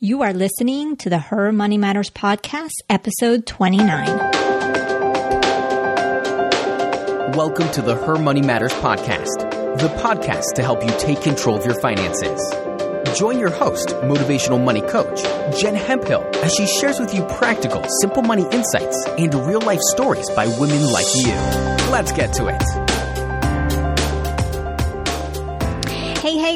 You are listening to the Her Money Matters podcast, episode 29. Welcome to the Her Money Matters podcast, the podcast to help you take control of your finances. Join your host, motivational money coach, Jen Hemphill, as she shares with you practical, simple money insights and real life stories by women like you. Let's get to it.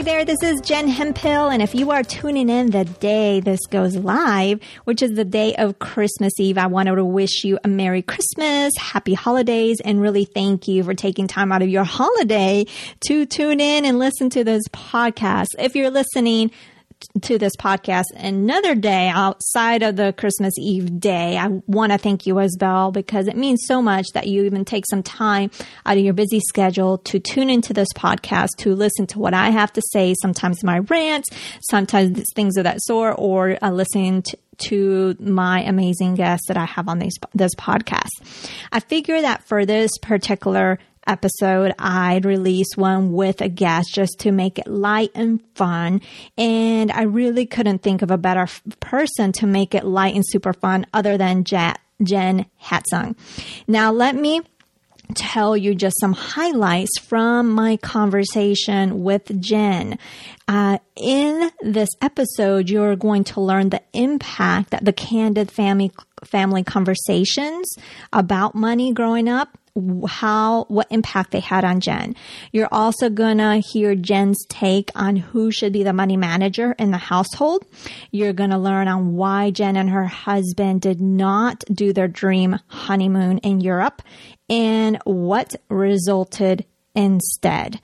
There, this is Jen Hemphill, and if you are tuning in the day this goes live, which is the day of Christmas Eve, I wanted to wish you a Merry Christmas, Happy Holidays, and really thank you for taking time out of your holiday to tune in and listen to this podcast. If you're listening to this podcast another day outside of the Christmas Eve day. I want to thank you as well because it means so much that you even take some time out of your busy schedule to tune into this podcast, to listen to what I have to say, sometimes my rants, sometimes things of that sort, or uh, listening to to my amazing guests that I have on this, this podcast. I figure that for this particular episode, I'd release one with a guest just to make it light and fun. And I really couldn't think of a better f- person to make it light and super fun other than Jen, Jen Hatzung. Now, let me tell you just some highlights from my conversation with Jen. Uh, in this episode, you're going to learn the impact that the candid family family conversations about money growing up how what impact they had on Jen. You're also gonna hear Jen's take on who should be the money manager in the household. You're gonna learn on why Jen and her husband did not do their dream honeymoon in Europe and what resulted instead.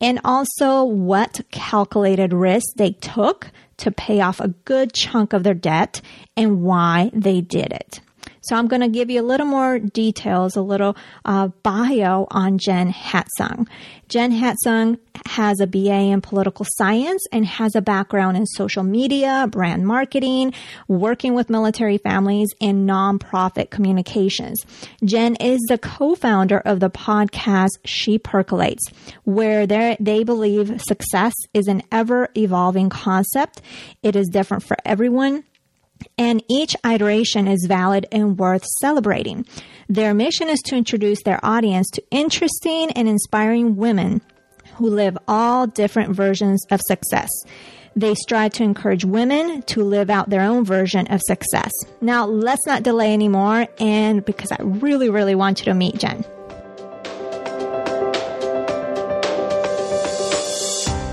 And also what calculated risk they took to pay off a good chunk of their debt and why they did it. So I'm going to give you a little more details, a little uh, bio on Jen Hatzung. Jen Hatzung has a BA in political science and has a background in social media, brand marketing, working with military families, and nonprofit communications. Jen is the co-founder of the podcast She Percolates, where they believe success is an ever evolving concept. It is different for everyone and each iteration is valid and worth celebrating. Their mission is to introduce their audience to interesting and inspiring women who live all different versions of success. They strive to encourage women to live out their own version of success. Now, let's not delay anymore, and because I really, really want you to meet Jen.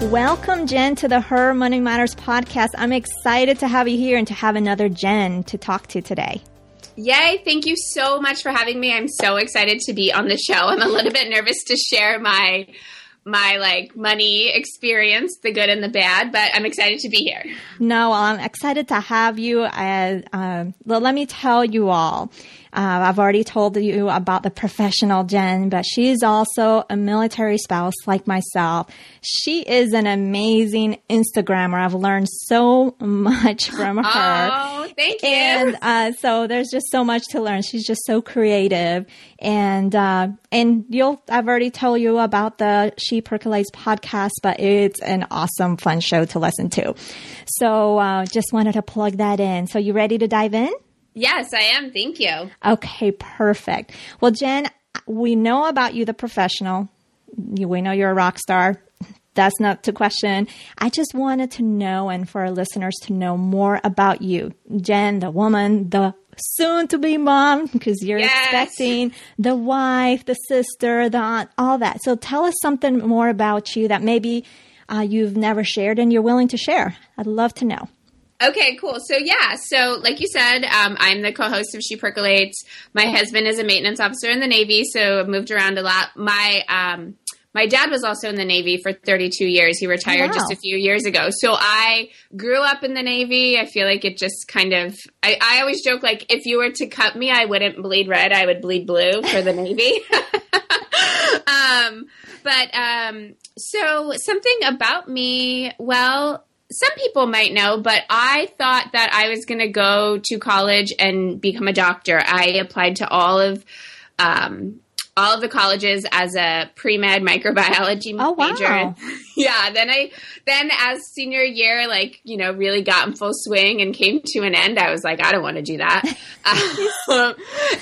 Welcome, Jen, to the Her Money Matters podcast. I'm excited to have you here and to have another Jen to talk to today. Yay, thank you so much for having me. I'm so excited to be on the show. I'm a little bit nervous to share my my like money experience, the good and the bad, but I'm excited to be here. No, well, I'm excited to have you. As, uh, well, let me tell you all. Uh, I've already told you about the professional Jen, but she's also a military spouse like myself. She is an amazing Instagrammer. I've learned so much from her. Oh, thank you. And uh, so there's just so much to learn. She's just so creative, and uh, and you'll. I've already told you about the She Percolates podcast, but it's an awesome, fun show to listen to. So uh, just wanted to plug that in. So you ready to dive in? Yes, I am. Thank you. Okay, perfect. Well, Jen, we know about you, the professional. We know you're a rock star. That's not to question. I just wanted to know and for our listeners to know more about you, Jen, the woman, the soon to be mom, because you're yes. expecting the wife, the sister, the aunt, all that. So tell us something more about you that maybe uh, you've never shared and you're willing to share. I'd love to know. Okay, cool. So yeah, so like you said, um, I'm the co-host of She Percolates. My husband is a maintenance officer in the Navy, so I've moved around a lot. My um, my dad was also in the Navy for 32 years. He retired wow. just a few years ago. So I grew up in the Navy. I feel like it just kind of, I, I always joke like if you were to cut me, I wouldn't bleed red. I would bleed blue for the Navy. um, but um, so something about me, well, some people might know, but I thought that I was going to go to college and become a doctor. I applied to all of um, all of the colleges as a pre-med microbiology Oh, wow. major. Yeah, then I then as senior year like, you know, really got in full swing and came to an end, I was like, I don't want to do that. um,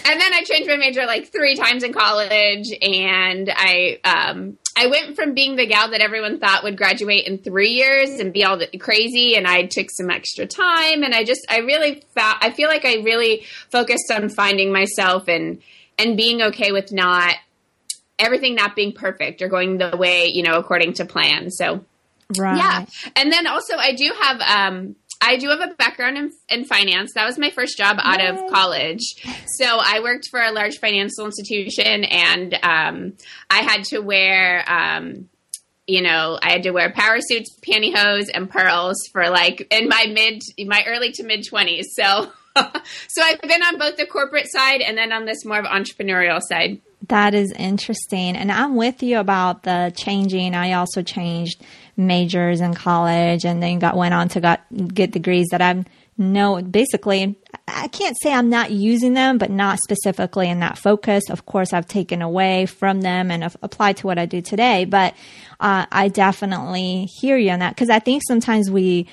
and then I changed my major like 3 times in college and I um I went from being the gal that everyone thought would graduate in 3 years and be all the, crazy and I took some extra time and I just I really found I feel like I really focused on finding myself and and being okay with not everything not being perfect or going the way you know according to plan so Right. yeah and then also i do have um I do have a background in, in finance. That was my first job out Yay. of college. So I worked for a large financial institution, and um, I had to wear, um, you know, I had to wear power suits, pantyhose, and pearls for like in my mid, my early to mid twenties. So, so I've been on both the corporate side and then on this more of entrepreneurial side. That is interesting. And I'm with you about the changing. I also changed majors in college and then got went on to got get degrees that I know basically I can't say I'm not using them, but not specifically in that focus. Of course, I've taken away from them and have applied to what I do today. But uh, I definitely hear you on that because I think sometimes we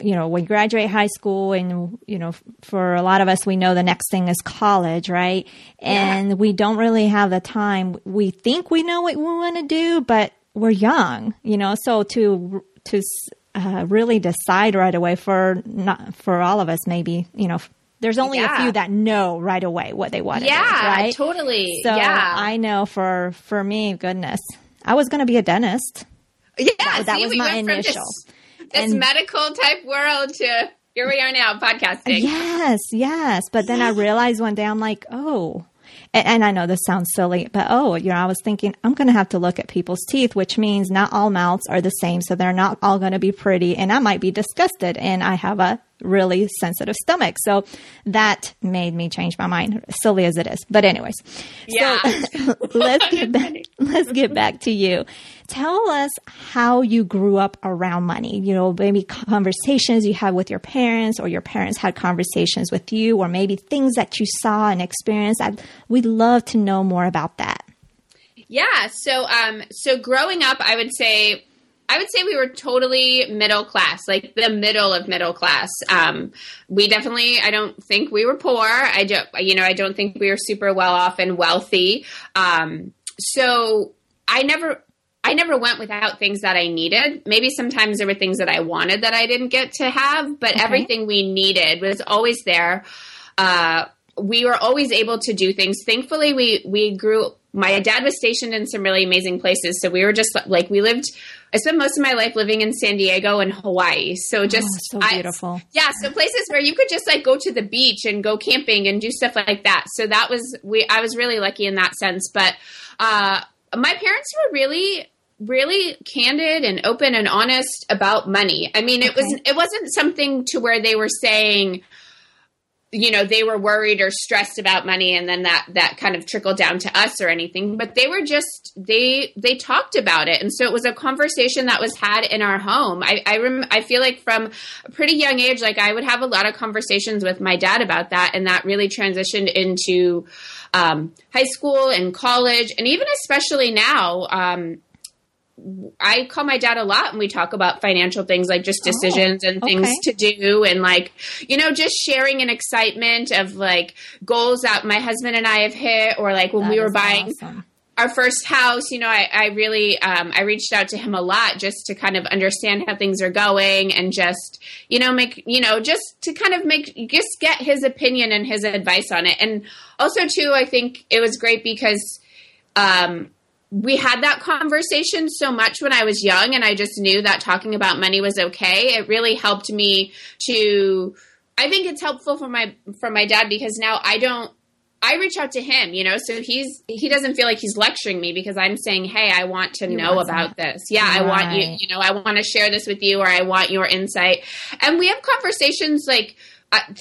you know, we graduate high school and, you know, for a lot of us, we know the next thing is college, right? And we don't really have the time. We think we know what we want to do, but we're young, you know, so to, to, uh, really decide right away for not, for all of us, maybe, you know, there's only a few that know right away what they want to Yeah, do, right? totally. So yeah, I know for, for me, goodness, I was going to be a dentist. yeah. that see, was we my initial. This, this And- medical type world to here we are now podcasting. Yes, yes. But then I realized one day, I'm like, oh, and, and I know this sounds silly, but oh, you know, I was thinking I'm going to have to look at people's teeth, which means not all mouths are the same. So they're not all going to be pretty. And I might be disgusted. And I have a really sensitive stomach. So that made me change my mind, silly as it is. But, anyways, Yeah. so let's get back, let's get back to you. Tell us how you grew up around money. You know, maybe conversations you had with your parents, or your parents had conversations with you, or maybe things that you saw and experienced. I'd, we'd love to know more about that. Yeah. So, um, so growing up, I would say, I would say we were totally middle class, like the middle of middle class. Um, we definitely, I don't think we were poor. I don't, you know, I don't think we were super well off and wealthy. Um, so I never, I never went without things that I needed. Maybe sometimes there were things that I wanted that I didn't get to have, but everything we needed was always there. Uh, we were always able to do things. Thankfully, we we grew. My dad was stationed in some really amazing places, so we were just like we lived. I spent most of my life living in San Diego and Hawaii, so just Oh, so I- beautiful. yeah, so places where you could just like go to the beach and go camping and do stuff like that. So that was we. I was really lucky in that sense. But uh, my parents were really really candid and open and honest about money. I mean, it was it wasn't something to where they were saying you know they were worried or stressed about money and then that that kind of trickled down to us or anything but they were just they they talked about it. And so it was a conversation that was had in our home. I i, rem- I feel like from a pretty young age like i would have a lot of conversations with my dad about that. And that really transitioned into um, high school and college and even especially now um, I call my dad a lot and we talk about financial things like just decisions and things okay. to do and like you know just sharing an excitement of like goals that my husband and I have hit or like when That we were buying awesome. our first house, you know, I, I really, um, I reached out to him a lot just to kind of understand how things are going and just, you know, make, you know, just to kind of make, just get his opinion and his advice on it. And also too, I think it was great because, um, we had that conversation so much when I was young and I just knew that talking about money was okay. It really helped me to, I think it's helpful for my, for my dad because now I don't, I reach out to him, you know, so he's he doesn't feel like he's lecturing me because I'm saying, "Hey, I want to He know about this. Yeah, I want you, you know, I want to share this with you or I want your insight." And we have conversations like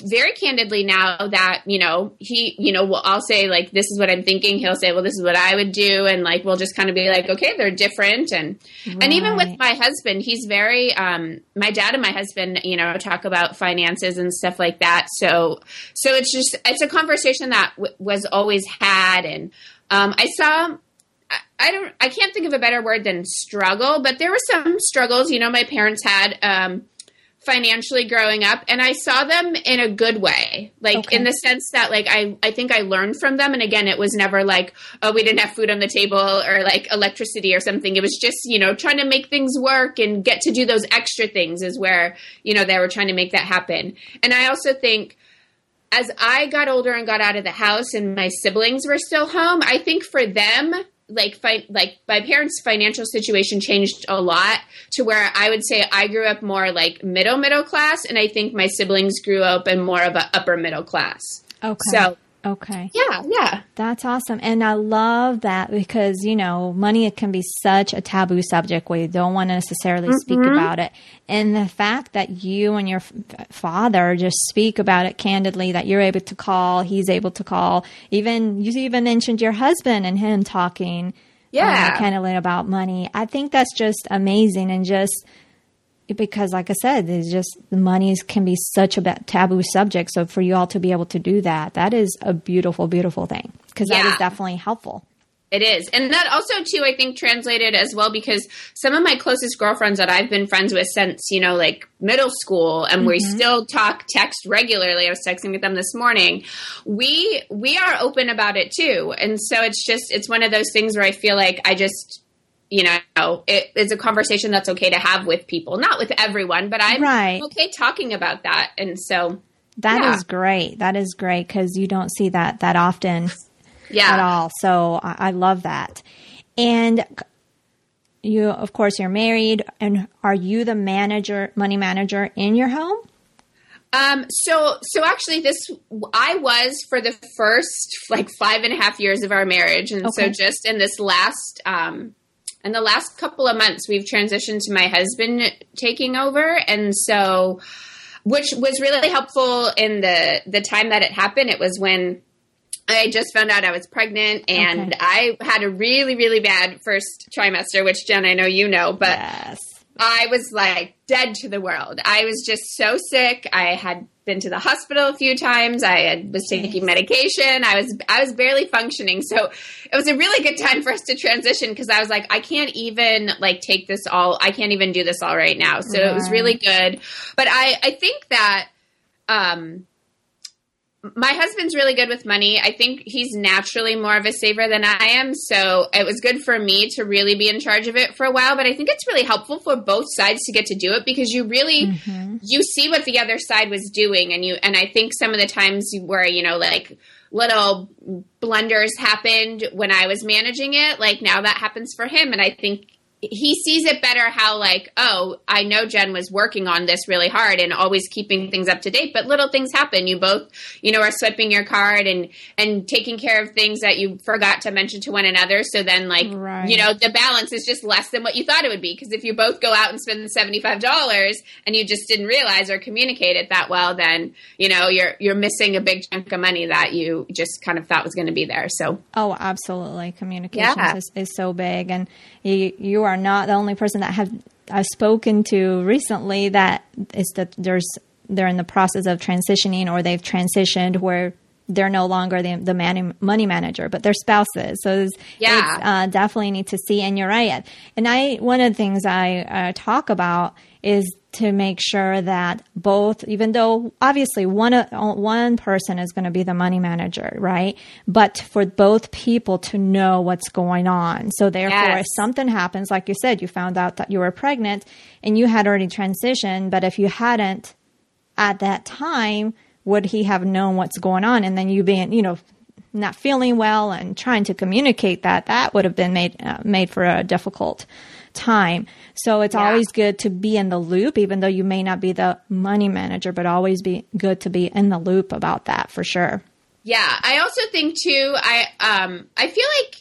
very candidly now that, you know, he, you know, well, I'll say like this is what I'm thinking, he'll say, "Well, this is what I would do." And like we'll just kind of be like, "Okay, they're different." And and even with my husband, he's very um my dad and my husband, you know, talk about finances and stuff like that. So so it's just it's a conversation that w- was always had and Um, I saw. I don't. I can't think of a better word than struggle, but there were some struggles. You know, my parents had um, financially growing up, and I saw them in a good way, like Okay. in the sense that, like, I I think I learned from them. And again, it was never like, oh, we didn't have food on the table or like electricity or something. It was just you know trying to make things work and get to do those extra things is where you know they were trying to make that happen. And I also think as I got older and got out of the house and my siblings were still home, I think for them, like fi- like my parents' financial situation changed a lot to where I would say I grew up more like middle middle class, and I think my siblings grew up in more of a upper middle class. Okay. So okay. yeah, yeah, That's awesome. And I love that because, you know, money can be such a taboo subject where you don't want to necessarily speak about it. And the fact that you and your f- father just speak about it candidly, that you're able to call, he's able to call, even, you even mentioned your husband and him talking. Yeah. uh, candidly about money. I think that's just amazing and just because like I said, it's just the money can be such a taboo subject. So for you all to be able to do that, that is a beautiful, beautiful thing because that Yeah. is definitely helpful. It is. And that also too I think translated as well because some of my closest girlfriends that I've been friends with since, you know, like middle school and we mm-hmm. still talk text regularly. I was texting with them this morning. We we are open about it too. And so it's just it's one of those things where I feel like I just you know, it, it's a conversation that's okay to have with people, not with everyone, but I'm Right. okay talking about that. And so, That is Yeah. great. That is great because you don't see that that often yeah, at all. So I, I love that. And you, of course, you're married. And are you the manager, money manager in your home? Um, so, so actually this, I was for the first like five and a half years of our marriage. And so just in this last, um, in the last couple of months, we've transitioned to my husband taking over. And so, which was really helpful in the, the time that it happened. It was when I just found out I was pregnant and Okay. I had a really, really bad first trimester, which Jen, I know you know, but Yes. I was like dead to the world. I was just so sick. I had been to the hospital a few times. I had, was taking medication. I was I was barely functioning. So it was a really good time for us to transition because I was like, I can't even like take this all. I can't even do this all right now. So it was really good. But I I think that um my husband's really good with money. I think he's naturally more of a saver than I am. So it was good for me to really be in charge of it for a while. But I think it's really helpful for both sides to get to do it because you really mm-hmm. you see what the other side was doing, and you and I think some of the times where you know like little blunders happened when I was managing it. Like now that happens for him, and I think he sees it better how like oh i know jen was working on this really hard and always keeping things up to date but little things happen you both you know are swiping your card and and taking care of things that you forgot to mention to one another so then like Right. you know the balance is just less than what you thought it would be because if you both go out and spend the $75 and you just didn't realize or communicate it that well then you know you're you're missing a big chunk of money that you just kind of thought was going to be there so Oh, absolutely. communication Yeah. is, is so big, and you you are not the only person that have I've spoken to recently that is that there's they're in the process of transitioning or they've transitioned where they're no longer the the man, money manager, but their spouses. So it's, Yeah. it's uh, definitely need to see. And you're right. And I one of the things I uh, talk about is to make sure that both, even though obviously one uh, one person is going to be the money manager, right? But for both people to know what's going on. So therefore, Yes. if something happens, like you said, you found out that you were pregnant and you had already transitioned, but if you hadn't at that time, would he have known what's going on? And then you being, you know, not feeling well and trying to communicate that, that would have been made uh, made for a difficult time. So it's Yeah. always good to be in the loop, even though you may not be the money manager, but always be good to be in the loop about that for sure. Yeah, I also think too. I um I feel like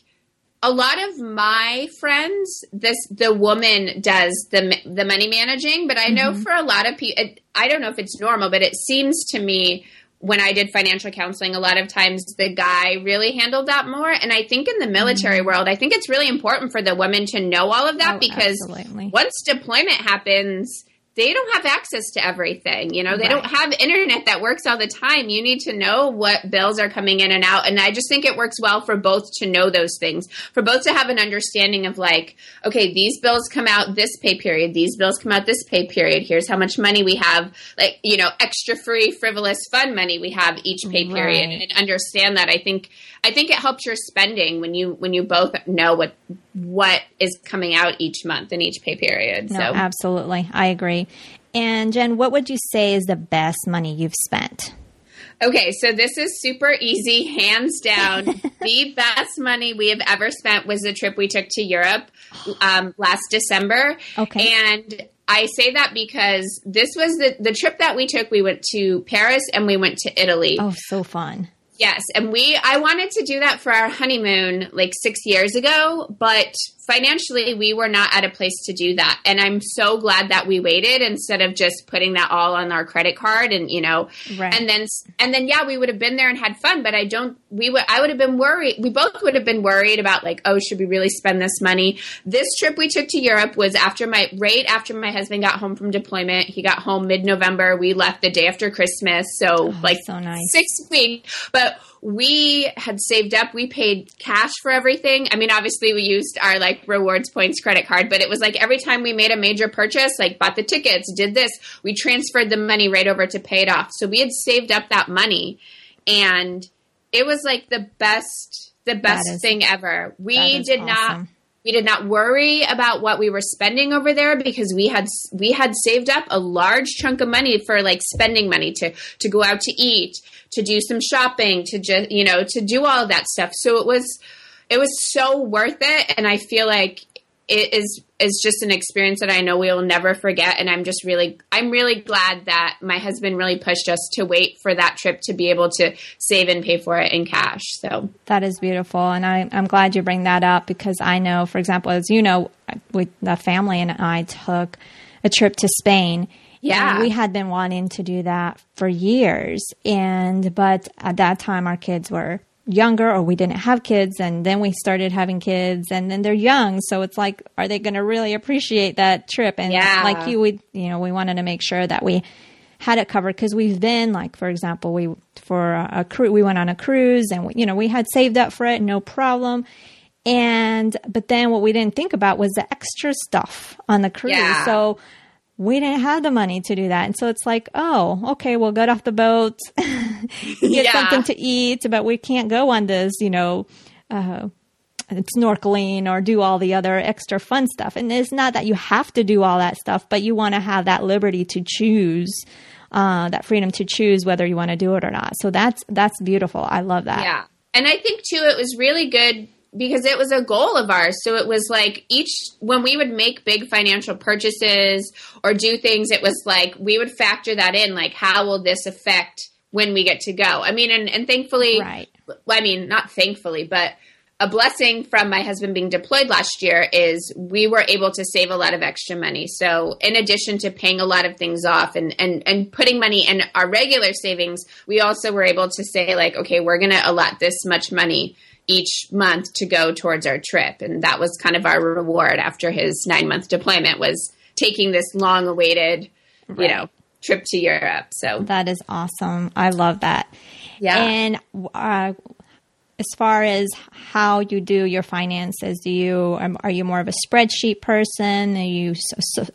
a lot of my friends, this the woman does the the money managing, but I know for a lot of people, I don't know if it's normal, but it seems to me when I did financial counseling, a lot of times the guy really handled that more. And I think in the military mm-hmm. world, I think it's really important for the women to know all of that Oh, because absolutely. once deployment happens, they don't have access to everything. You know, they right. don't have internet that works all the time. You need to know what bills are coming in and out. And I just think it works well for both to know those things, for both to have an understanding of like, okay, these bills come out this pay period, these bills come out this pay period. Here's how much money we have, like, you know, extra free, frivolous fun money we have each pay period right. and understand that. I think, I think it helps your spending when you, when you both know what, what is coming out each month in each pay period. No, so absolutely. I agree. And Jen, what would you say is the best money you've spent? Okay, so this is super easy, hands down. the best money we have ever spent was the trip we took to Europe um, last December. Okay. And I say that because this was the, the trip that we took. We went to Paris and we went to Italy. Oh, so fun. Yes, and we I wanted to do that for our honeymoon like 6 years ago, but financially we were not at a place to do that. And I'm so glad that we waited instead of just putting that all on our credit card and you know right. and then and then yeah, we would have been there and had fun, but I don't we would I would have been worried. We both would have been worried about like, oh, should we really spend this money? This trip we took to Europe was after my right after my husband got home from deployment. He got home mid-November. We left the day after Christmas. So oh, like so nice. 6 weeks. But we had saved up. We paid cash for everything. I mean, obviously we used our like rewards points credit card, but it was like every time we made a major purchase, like bought the tickets, did this, we transferred the money right over to pay it off. So we had saved up that money and it was like the best, the best is, thing ever. We did awesome. not we did not worry about what we were spending over there because we had we had saved up a large chunk of money for like spending money to to go out to eat to do some shopping to just you know to do all that stuff so it was it was so worth it and i feel like it is is just an experience that I know we will never forget and I'm just really I'm really glad that my husband really pushed us to wait for that trip to be able to save and pay for it in cash. So that is beautiful and I, I'm glad you bring that up because I know, for example, as you know, with the family and I took a trip to Spain. Yeah. we had been wanting to do that for years. And, but at that time, our kids were younger or we didn't have kids and then we started having kids and then they're young so it's like are they going to really appreciate that trip and yeah. like you we you know we wanted to make sure that we had it covered because we've been like for example we for a, a cruise we went on a cruise and we, you know we had saved up for it no problem and but then what we didn't think about was the extra stuff on the cruise yeah. so we didn't have the money to do that. And so it's like, oh, okay, we'll get off the boat, get yeah. something to eat, but we can't go on this, you know, uh, snorkeling or do all the other extra fun stuff. And it's not that you have to do all that stuff, but you want to have that liberty to choose. Uh, that freedom to choose whether you want to do it or not. So that's that's beautiful. I love that. Yeah, and I think too, it was really good because it was a goal of ours. So it was like each when we would make big financial purchases or do things, it was like we would factor that in. Like, how will this affect when we get to go? I mean, and, and thankfully, right. I mean, not thankfully, but a blessing from my husband being deployed last year is we were able to save a lot of extra money. So in addition to paying a lot of things off and, and, and putting money in our regular savings, we also were able to say like, okay, we're going to allot this much money each month to go towards our trip. And that was kind of our reward after his nine month deployment was taking this long awaited, right. you know, trip to Europe. So that is awesome. I love that. Yeah. And uh, as far as how you do your finances, do you um, are you more of a spreadsheet person? Are you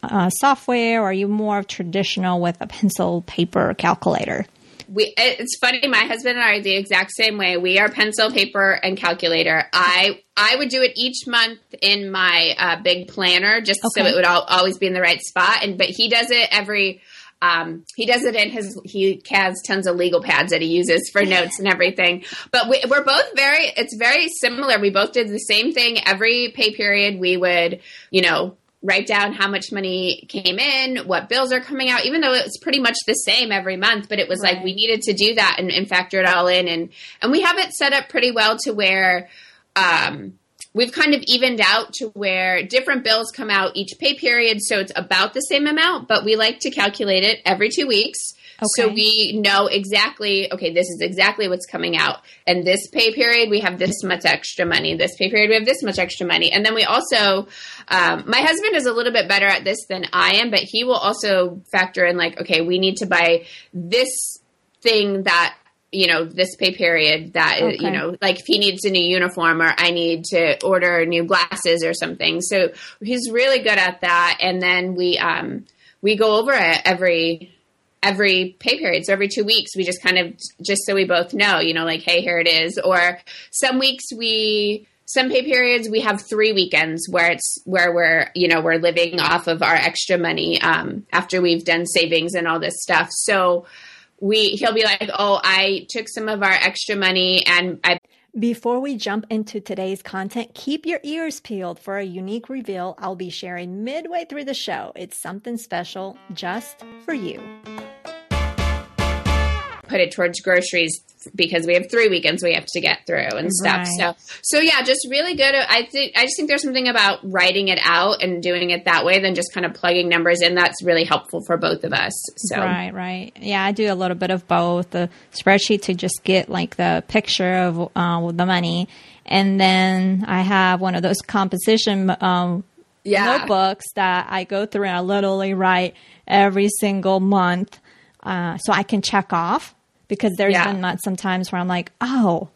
uh, software, or are you more traditional with a pencil paper calculator? we it's funny my husband and i are the exact same way we are pencil paper and calculator i i would do it each month in my uh, big planner just okay. so it would all, always be in the right spot and but he does it every um, he does it in his he has tons of legal pads that he uses for notes and everything but we, we're both very it's very similar we both did the same thing every pay period we would you know write down how much money came in, what bills are coming out, even though it's pretty much the same every month. But it was right. like we needed to do that and, and, factor it all in. And and we have it set up pretty well to where um, we've kind of evened out to where different bills come out each pay period, so it's about the same amount. But we like to calculate it every two weeks. So we know exactly, okay, this is exactly what's coming out. And this pay period, we have this much extra money. This pay period, we have this much extra money. And then we also, um, my husband is a little bit better at this than I am, but he will also factor in, like, okay, we need to buy this thing that you know this pay period that Okay. you know like if he needs a new uniform or i need to order new glasses or something. So he's really good at that. And then we um we go over it every every pay period. So every two weeks we just kind of just so we both know you know like hey here it is. Or some weeks we some pay periods we have three weekends where it's where we're you know we're living off of our extra money um, after we've done savings and all this stuff. So we he'll be like oh i took some of our extra money and i Before we jump into today's content, keep your ears peeled for a unique reveal I'll be sharing midway through the show. It's something special just for you. Put it towards groceries because we have three weekends we have to get through and stuff. Right. So, so yeah, just really good. I think I just think there's something about writing it out and doing it that way than just kind of plugging numbers in. That's really helpful for both of us. So, Right, right. Yeah, I do a little bit of both. The spreadsheet to just get like the picture of uh, the money, and then I have one of those composition um, yeah, notebooks that I go through and I literally write every single month, uh, so I can check off. Because there's Yeah. been months sometimes where I'm like, oh,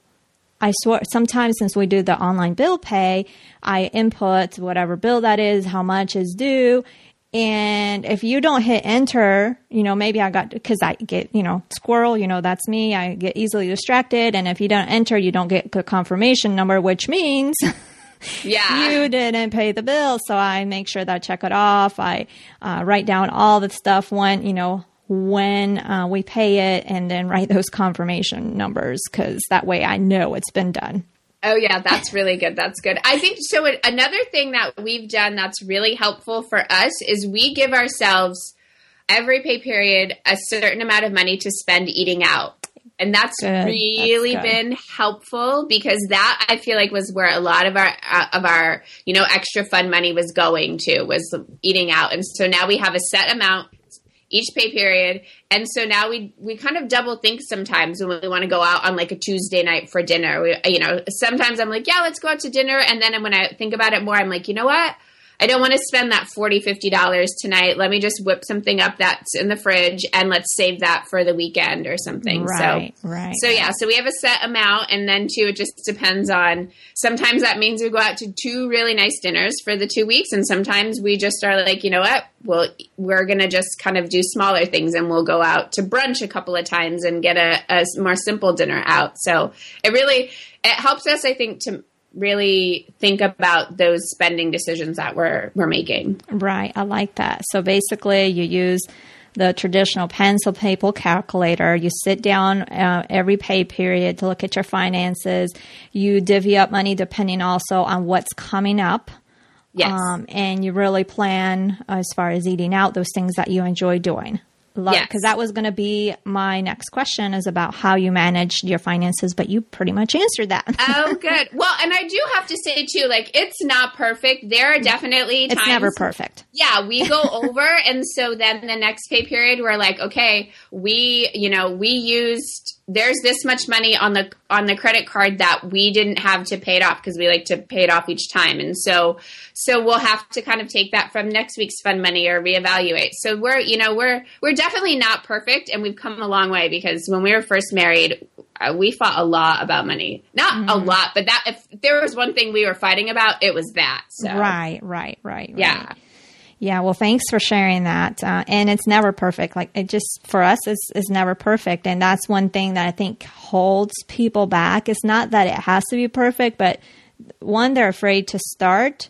I swear, sometimes since we do the online bill pay, I input whatever bill that is, how much is due. And if you don't hit enter, you know, maybe I got, because I get, you know, squirrel, you know, that's me. I get easily distracted. And if you don't enter, you don't get the confirmation number, which means yeah. you didn't pay the bill. So I make sure that I check it off. I uh, write down all the stuff when, you know, when uh, we pay it and then write those confirmation numbers because that way I know it's been done. Oh yeah, that's really good. That's good. I think so. Another thing that we've done that's really helpful for us is we give ourselves every pay period a certain amount of money to spend eating out. And that's Good. That's really good. been helpful because that I feel like was where a lot of our uh, of our you know extra fun money was going to was eating out. And so now we have a set amount each pay period. And so now we we kind of double think sometimes when we want to go out on like a Tuesday night for dinner. We, you know, sometimes I'm like, yeah, let's go out to dinner. And then when I think about it more, I'm like, you know what? I don't want to spend that $40, $50 tonight. Let me just whip something up that's in the fridge and let's save that for the weekend or something. Right, so, right. So yeah, so we have a set amount and then too, it just depends on, sometimes that means we go out to two really nice dinners for the two weeks. And sometimes we just are like, you know what? Well, we're going to just kind of do smaller things and we'll go out to brunch a couple of times and get a, a more simple dinner out. So it really, it helps us, I think, to really think about those spending decisions that we're, we're making. Right. I like that. So basically, you use the traditional pencil paper calculator. You sit down uh, every pay period to look at your finances. You divvy up money depending also on what's coming up. Yes. Um, and you really plan as far as eating out those things that you enjoy doing. Because Yes. that was going to be my next question is about how you managed your finances, but you pretty much answered that. oh, good. Well, and I do have to say too, like it's not perfect. There are definitely it's times never perfect. Yeah, we go over, and so then the next pay period, we're like, okay, we, you know, we used. There's this much money on the on the credit card that we didn't have to pay it off because we like to pay it off each time, and so so we'll have to kind of take that from next week's fund money or reevaluate. So we're, you know, we're we're definitely not perfect, and we've come a long way because when we were first married, uh, we fought a lot about money. Not a lot, but that if there was one thing we were fighting about, it was that. So Right, right, right, right. yeah. Yeah, well, thanks for sharing that. Uh, and it's never perfect. Like it just for us is is never perfect, and that's one thing that I think holds people back. It's not that it has to be perfect, but one they're afraid to start,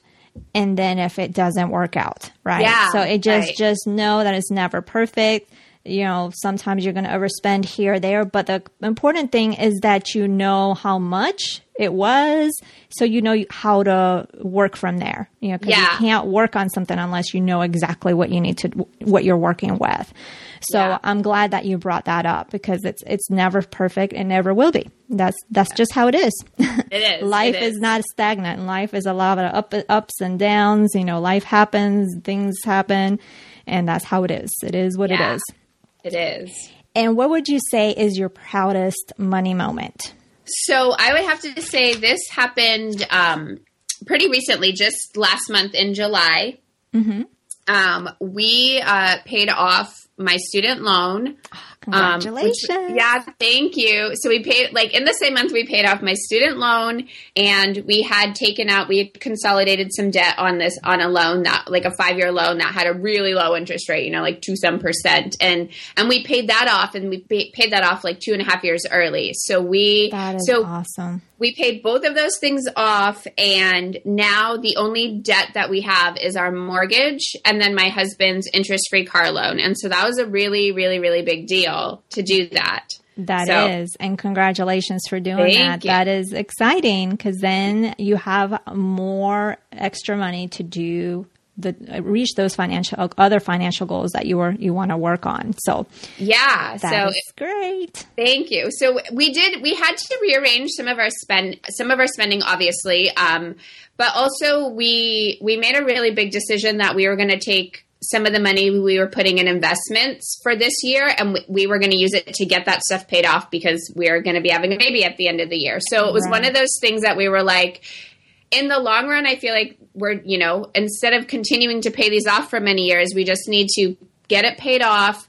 and then if it doesn't work out, right? Yeah, so it just right. just know that it's never perfect. You know, sometimes you're going to overspend here or there, but the important thing is that you know how much it was, so you know how to work from there. You know, because you can't work on something unless you know exactly what you need to what you're working with. So Yeah. I'm glad that you brought that up because it's it's never perfect and never will be. That's that's just how it is. It is. life It is. not stagnant. Life is a lot of up, ups and downs. You know, life happens, things happen, and that's how it is. It is what Yeah. it is. It is. And what would you say is your proudest money moment? So I would have to say this happened um, pretty recently, just last month in July. Mm-hmm. Um, we uh, paid off my student loan. Congratulations. Um, which, yeah, thank you. So we paid, like, in the same month, we paid off my student loan and we had taken out, we had consolidated some debt on this, on a loan that, like a five year loan that had a really low interest rate, you know, like two some percent. And, and we paid that off and we paid that off like two and a half years early. So we, that is so awesome. We paid both of those things off. And now the only debt that we have is our mortgage and then my husband's interest free car loan. And so that was a really, really, really big deal to do that. That So- is, and congratulations for doing that. you. That is exciting because then you have more extra money to do the reach those financial other financial goals that you were you want to work on. So Yeah. so is great. Thank you. So we did. We had to rearrange some of our spend, some of our spending, obviously, um, but also we we made a really big decision that we were going to take some of the money we were putting in investments for this year, and we, we were going to use it to get that stuff paid off because we are going to be having a baby at the end of the year. So it was one of those things that we were like. In the long run, I feel like we're, you know, instead of continuing to pay these off for many years, we just need to get it paid off,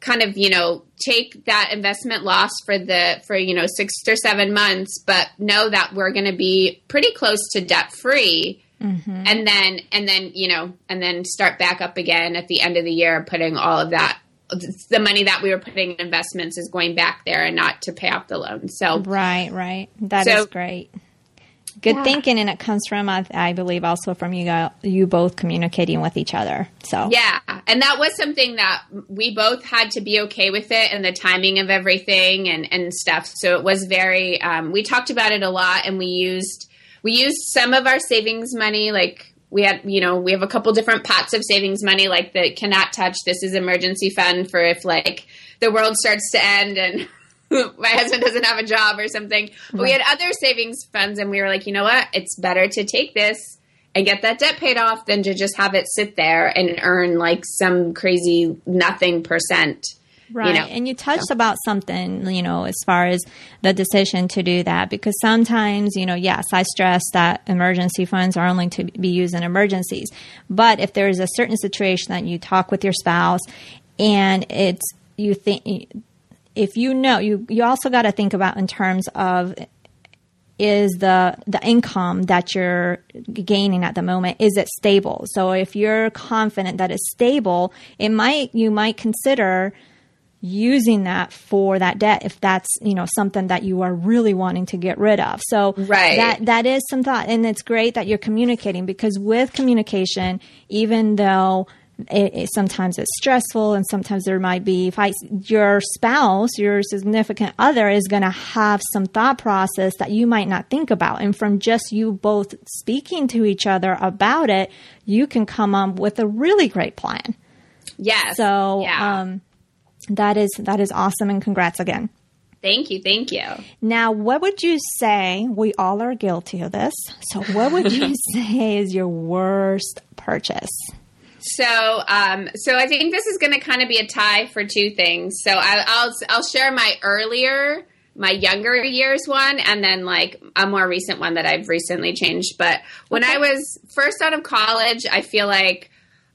kind of you know take that investment loss for the for you know six or seven months but know that we're going to be pretty close to debt free and then and then you know and then start back up again at the end of the year putting all of that the money that we were putting in investments is going back there and not to pay off the loan so Right, right. That is So- great. Good Yeah. thinking, and it comes from I, I believe also from you guys, you both communicating with each other. So Yeah, and that was something that we both had to be okay with it and the timing of everything and and stuff. So it was very. Um, we talked about it a lot, and we used we used some of our savings money, like. We had, you know, we have a couple different pots of savings money, like the cannot touch. This is emergency fund for if like the world starts to end and my husband doesn't have a job or something. But we had other savings funds, and we were like, you know what? It's better to take this and get that debt paid off than to just have it sit there and earn like some crazy nothing percent. Right. know, and you touched about something, you know, as far as the decision to do that, because sometimes, you know, yes, I stress that emergency funds are only to be used in emergencies. But if there is a certain situation that you talk with your spouse and it's, you think, if you know, you, you also got to think about in terms of is the the income that you're gaining at the moment is it stable so if you're confident that it's stable it might you might consider using that for that debt if that's you know something that you are really wanting to get rid of so Right. that that is some thought and it's great that you're communicating because with communication even though it, it, sometimes it's stressful and sometimes there might be fights your spouse your significant other is going to have some thought process that you might not think about and from just you both speaking to each other about it you can come up with a really great plan Yes. so yeah. um, that is that is awesome and congrats again. thank you, thank you. Now, what would you say? We all are guilty of this. So, what would you say is your worst purchase? So, um, so I think this is going to kind of be a tie for two things. So I, I'll I'll share my earlier, my younger years one, and then like a more recent one that I've recently changed. But when I was first out of college, I feel like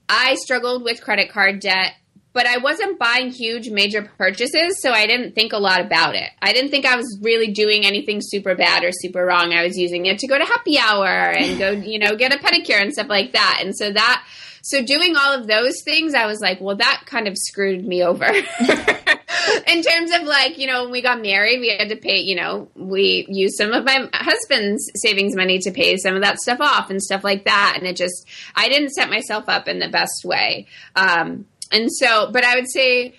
I struggled with credit card debt. But I wasn't buying huge major purchases, so I didn't think a lot about it. I didn't think I was really doing anything super bad or super wrong. I was using it to go to happy hour and go, you know, get a pedicure and stuff like that. And so that so doing all of those things, I was like, well, that kind of screwed me over. In terms of like, you know, when we got married, we had to pay, you know, we used some of my husband's savings money to pay some of that stuff off and stuff like that. And it just, I didn't set myself up in the best way. Um, and so, but I would say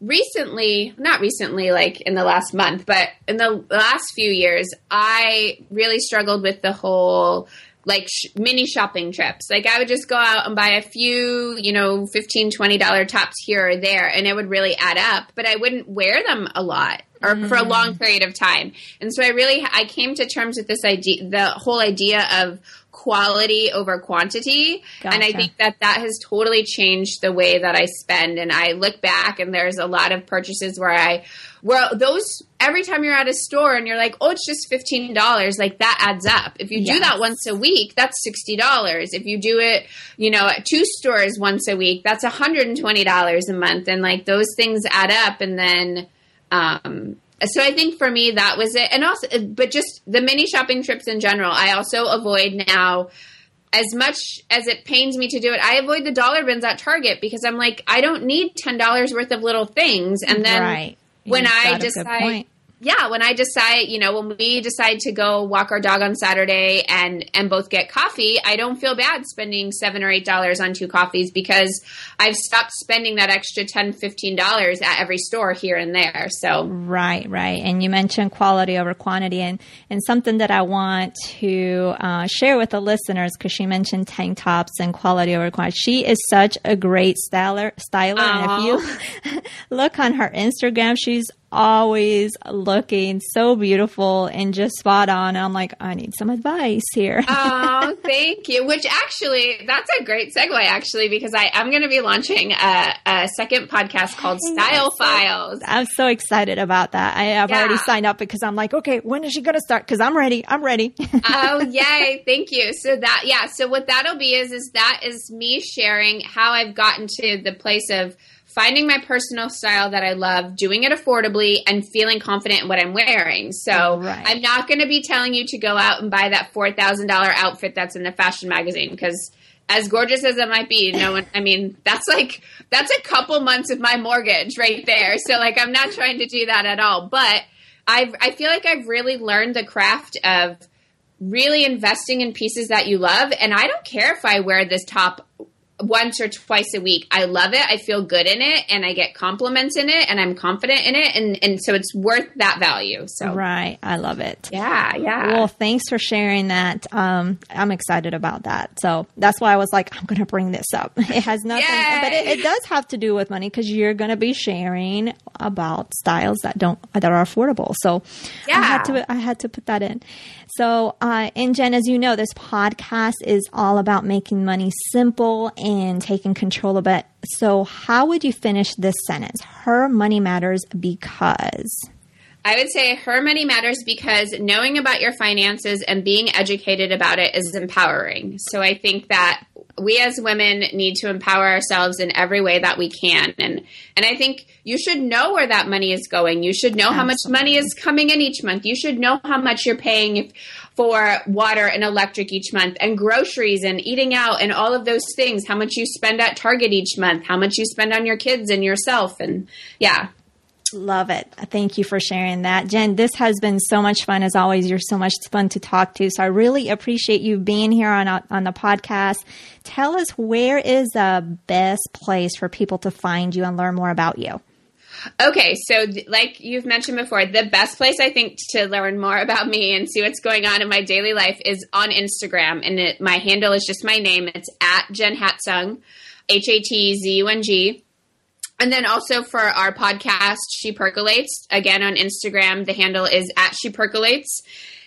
recently, not recently, like in the last month, but in the last few years, I really struggled with the whole like sh- mini shopping trips. Like I would just go out and buy a few, you know, 15 20 dollar tops here or there and it would really add up, but I wouldn't wear them a lot or for a mm-hmm. long period of time. And so I really I came to terms with this idea the whole idea of quality over quantity. Gotcha. And I think that that has totally changed the way that I spend. And I look back and there's a lot of purchases where I, where those, every time you're at a store and you're like, oh, it's just $15, like that adds up. If you Yes. do that once a week, that's $60. If you do it, you know, at two stores once a week, that's $120 a month. And like those things add up. And then, um, so I think for me that was it, and also, but just the mini shopping trips in general. I also avoid now as much as it pains me to do it. I avoid the dollar bins at Target because I'm like, I don't need ten dollars worth of little things, and then right. when I got a good decide-. Yeah, when I decide, you know, when we decide to go walk our dog on Saturday and and both get coffee, I don't feel bad spending 7 or 8 dollars on two coffees because I've stopped spending that extra 10 15 dollars at every store here and there. So, Right, right. And you mentioned quality over quantity, and, and something that I want to uh, share with the listeners because she mentioned tank tops and quality over quantity. She is such a great styler, styler. And if you look on her Instagram, she's always looking so beautiful and just spot on. I'm like, I need some advice here. oh, thank you. Which actually, that's a great segue, actually, because I am going to be launching a, a second podcast called Style Files. I'm so excited about that. I have already signed up because I'm like, okay, when is she going to start? Because I'm ready. I'm ready. oh yay thank you so that yeah so what that'll be is is that is me sharing how i've gotten to the place of finding my personal style that i love doing it affordably and feeling confident in what i'm wearing so Right. i'm not going to be telling you to go out and buy that $4000 outfit that's in the fashion magazine because as gorgeous as it might be, no one, I mean, that's like, that's a couple months of my mortgage right there. So, like, I'm not trying to do that at all. But I've, I feel like I've really learned the craft of really investing in pieces that you love. And I don't care if I wear this top once or twice a week. I love it. I feel good in it and I get compliments in it and I'm confident in it. And, and so it's worth that value. So, right. I love it. yeah, yeah. Well, thanks for sharing that. Um, I'm excited about that. So that's why I was like, I'm going to bring this up. It has nothing, Yay! but it, it does have to do with money because you're going to be sharing about styles that don't that are affordable. So yeah. I had to I had to put that in. So, uh, and Jen, as you know, this podcast is all about making money simple and taking control of it. So, how would you finish this sentence? Her money matters because. I would say her money matters because knowing about your finances and being educated about it is empowering. So I think that we as women need to empower ourselves in every way that we can. And and I think you should know where that money is going. You should know how much money is coming in each month. You should know how much you're paying if, for water and electric each month and groceries and eating out and all of those things. How much you spend at Target each month, how much you spend on your kids and yourself and yeah. Love it. Thank you for sharing that. Jen, this has been so much fun. As always, you're so much fun to talk to. So I really appreciate you being here on, on the podcast. Tell us where is the best place for people to find you and learn more about you? Okay, so th- like you've mentioned before, the best place I think to learn more about me and see what's going on in my daily life is on Instagram, and it, my handle is just my name. It's at Jen Hatzung, H A T Z U N G. And then also for our podcast, She Percolates, again on Instagram, the handle is at She Percolates.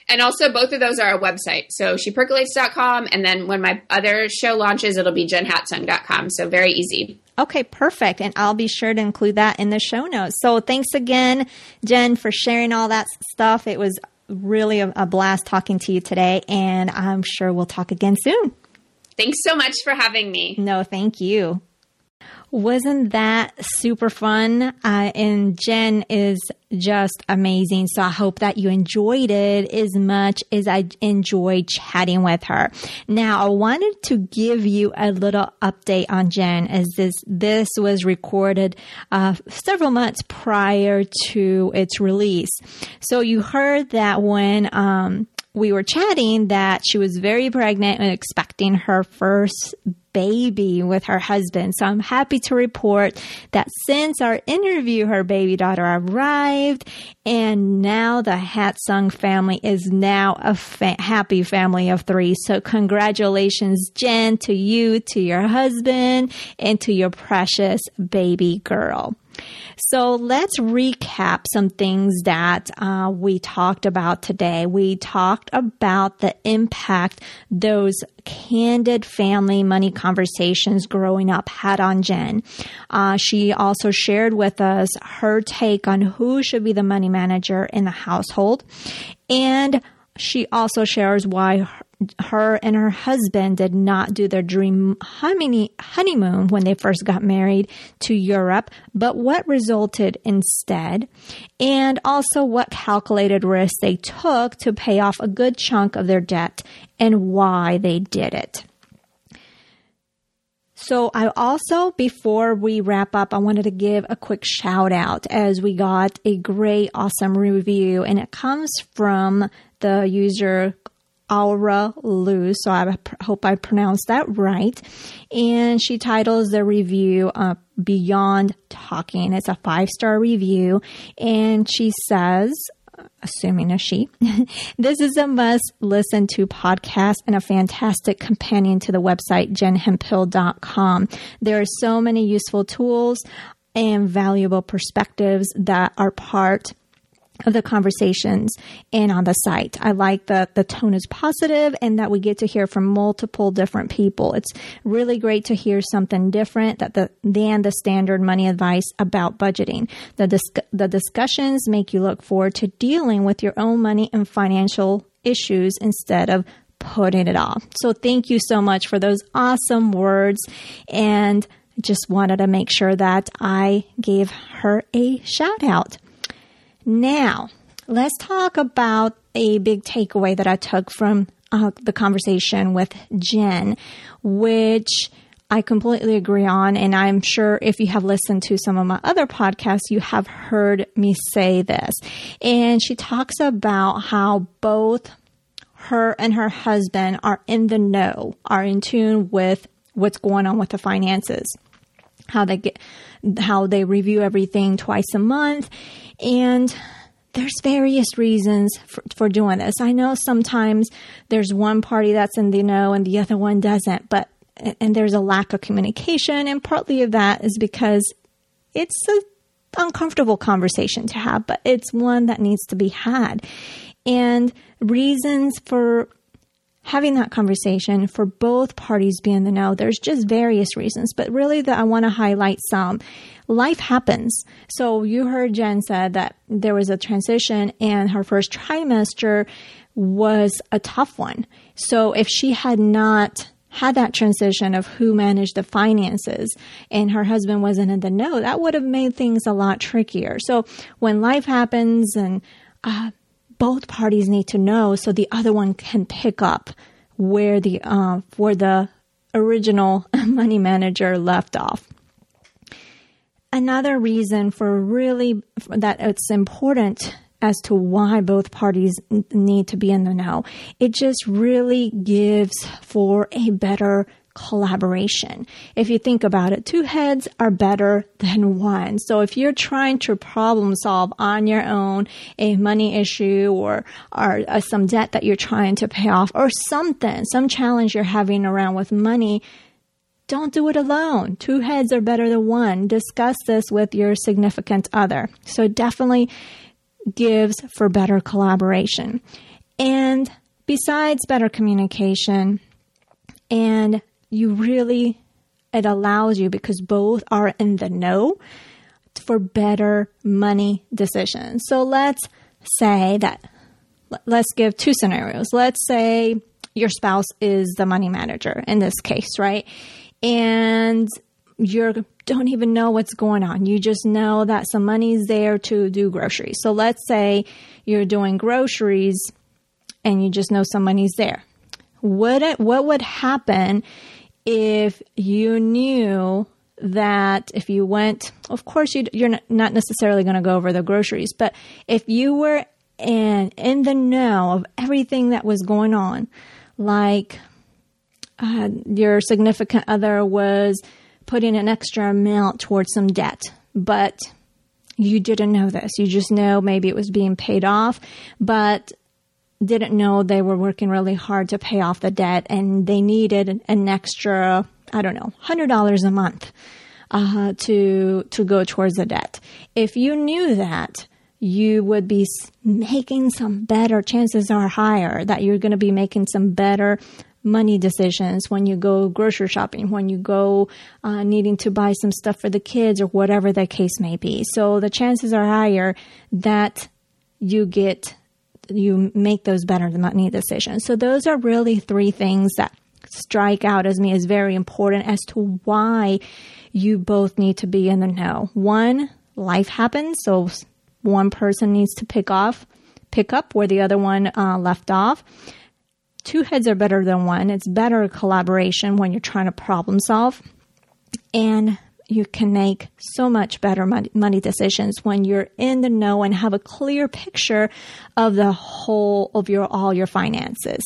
And also both of those are our website. So shepercolates.com. And then when my other show launches, it'll be jenhatzung.com. So very easy. Okay, perfect. And I'll be sure to include that in the show notes. So thanks again, Jen, for sharing all that stuff. It was really a, a blast talking to you today, and I'm sure we'll talk again soon. Thanks so much for having me. No, thank you. Wasn't that super fun? Uh, and Jen is just amazing. So I hope that you enjoyed it as much as I enjoyed chatting with her. Now I wanted to give you a little update on Jen as this, this was recorded, uh, several months prior to its release. So you heard that when, um, we were chatting that she was very pregnant and expecting her first baby with her husband. So I'm happy to report that since our interview, her baby daughter arrived and now the Hatzung family is now a fa- happy family of three. So congratulations, Jen, to you, to your husband, and to your precious baby girl. So let's recap some things that uh, we talked about today. We talked about the impact those candid family money conversations growing up had on Jen. Uh, she also shared with us her take on who should be the money manager in the household. And she also shares why her and her husband did not do their dream honeymoon when they first got married to Europe, but what resulted instead, and also what calculated risks they took to pay off a good chunk of their debt and why they did it. So I also, before we wrap up, I wanted to give a quick shout out as we got a great, awesome review and it comes from the user Aura Lu, so I hope I pronounced that right. And she titles the review uh, Beyond Talking. It's a five star review, and she says, assuming a she, this is a must listen to podcast and a fantastic companion to the website jenhemphill.com. There are so many useful tools and valuable perspectives that are part of the conversations and on the site. I like that the tone is positive and that we get to hear from multiple different people. It's really great to hear something different that the, than the standard money advice about budgeting. The, dis- the discussions make you look forward to dealing with your own money and financial issues instead of putting it off. So thank you so much for those awesome words and just wanted to make sure that I gave her a shout out. Now, let's talk about a big takeaway that I took from uh, the conversation with Jen, which I completely agree on. And I'm sure if you have listened to some of my other podcasts, you have heard me say this. And she talks about how both her and her husband are in the know, are in tune with what's going on with the finances, how they get, how they review everything twice a month and there's various reasons for, for, doing this. I know sometimes there's one party that's in the know and the other one doesn't, but and there's a lack of communication, and partly of that is because it's an uncomfortable conversation to have, but it's one that needs to be had. And reasons for having that conversation for both parties being the know, there's just various reasons, but really that I want to highlight some life happens. So you heard Jen said that there was a transition and her first trimester was a tough one. So if she had not had that transition of who managed the finances and her husband wasn't in the know, that would have made things a lot trickier. So when life happens and uh, both parties need to know so the other one can pick up where the uh, where the original money manager left off another reason for really that it's important as to why both parties need to be in the know. It just really gives for a better collaboration. If you think about it, two heads are better than one. So if you're trying to problem solve on your own a money issue or, or uh, some debt that you're trying to pay off or something, some challenge you're having around with money, don't do it alone. Two heads are better than one. Discuss this with your significant other. So it definitely gives for better collaboration. And besides better communication, and you really, it allows you because both are in the know for better money decisions. So let's say that, let's give two scenarios. Let's say your spouse is the money manager in this case, right? And you don't even know what's going on. You just know that some money's there to do groceries. So let's say you're doing groceries and you just know some money's there. What it, what would happen if you knew that if you went, of course you you're not necessarily going to go over the groceries, but if you were in in the know of everything that was going on, like uh, your significant other was putting an extra amount towards some debt, but you didn't know this. You just know maybe it was being paid off, but didn't know they were working really hard to pay off the debt and they needed an extra, I don't know, $100 a month. uh, to to go towards the debt. If you knew that, you would be making some better. Chances are higher that you're going to be making some better money decisions when you go grocery shopping, when you go uh, needing to buy some stuff for the kids or whatever the case may be. So the chances are higher that you get you make those better money decisions. So those are really three things that strike out as me as very important as to why you both need to be in the know. One, life happens, so one person needs to pick off, pick up where the other one uh, left off. Two heads are better than one. It's better collaboration when you're trying to problem solve. And you can make so much better money decisions when you're in the know and have a clear picture of the whole of your all your finances.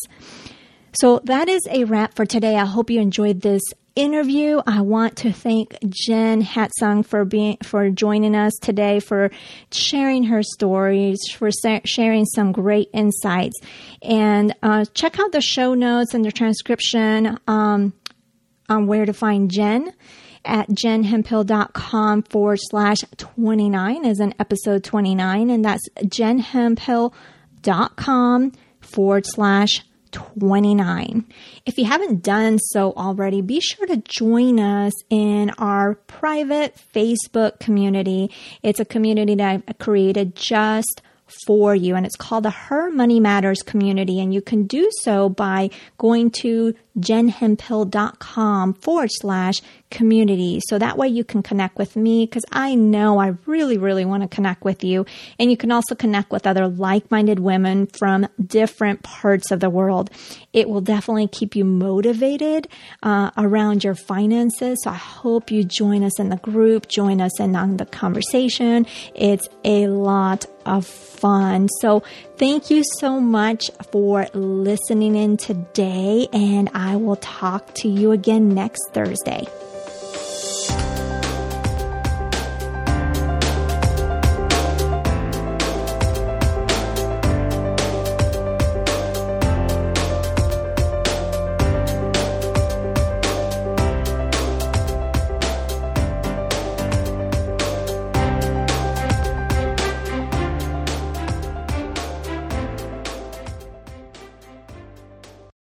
So that is a wrap for today. I hope you enjoyed this interview. I want to thank Jen Hatzung for being for joining us today, for sharing her stories, for sharing some great insights. And uh, check out the show notes and the transcription um, on where to find Jen at jenhemphill.com forward slash 29 is an episode 29 and that's jenhemphill.com forward slash 29. If you haven't done so already, be sure to join us in our private Facebook community. It's a community that I've created just for you and it's called the Her Money Matters community and you can do so by going to jenhemphill.com forward slash community. So that way you can connect with me because I know I really, really want to connect with you. And you can also connect with other like minded women from different parts of the world. It will definitely keep you motivated uh, around your finances. So I hope you join us in the group, join us in on the conversation. It's a lot of fun. So thank you so much for listening in today and I will talk to you again next Thursday.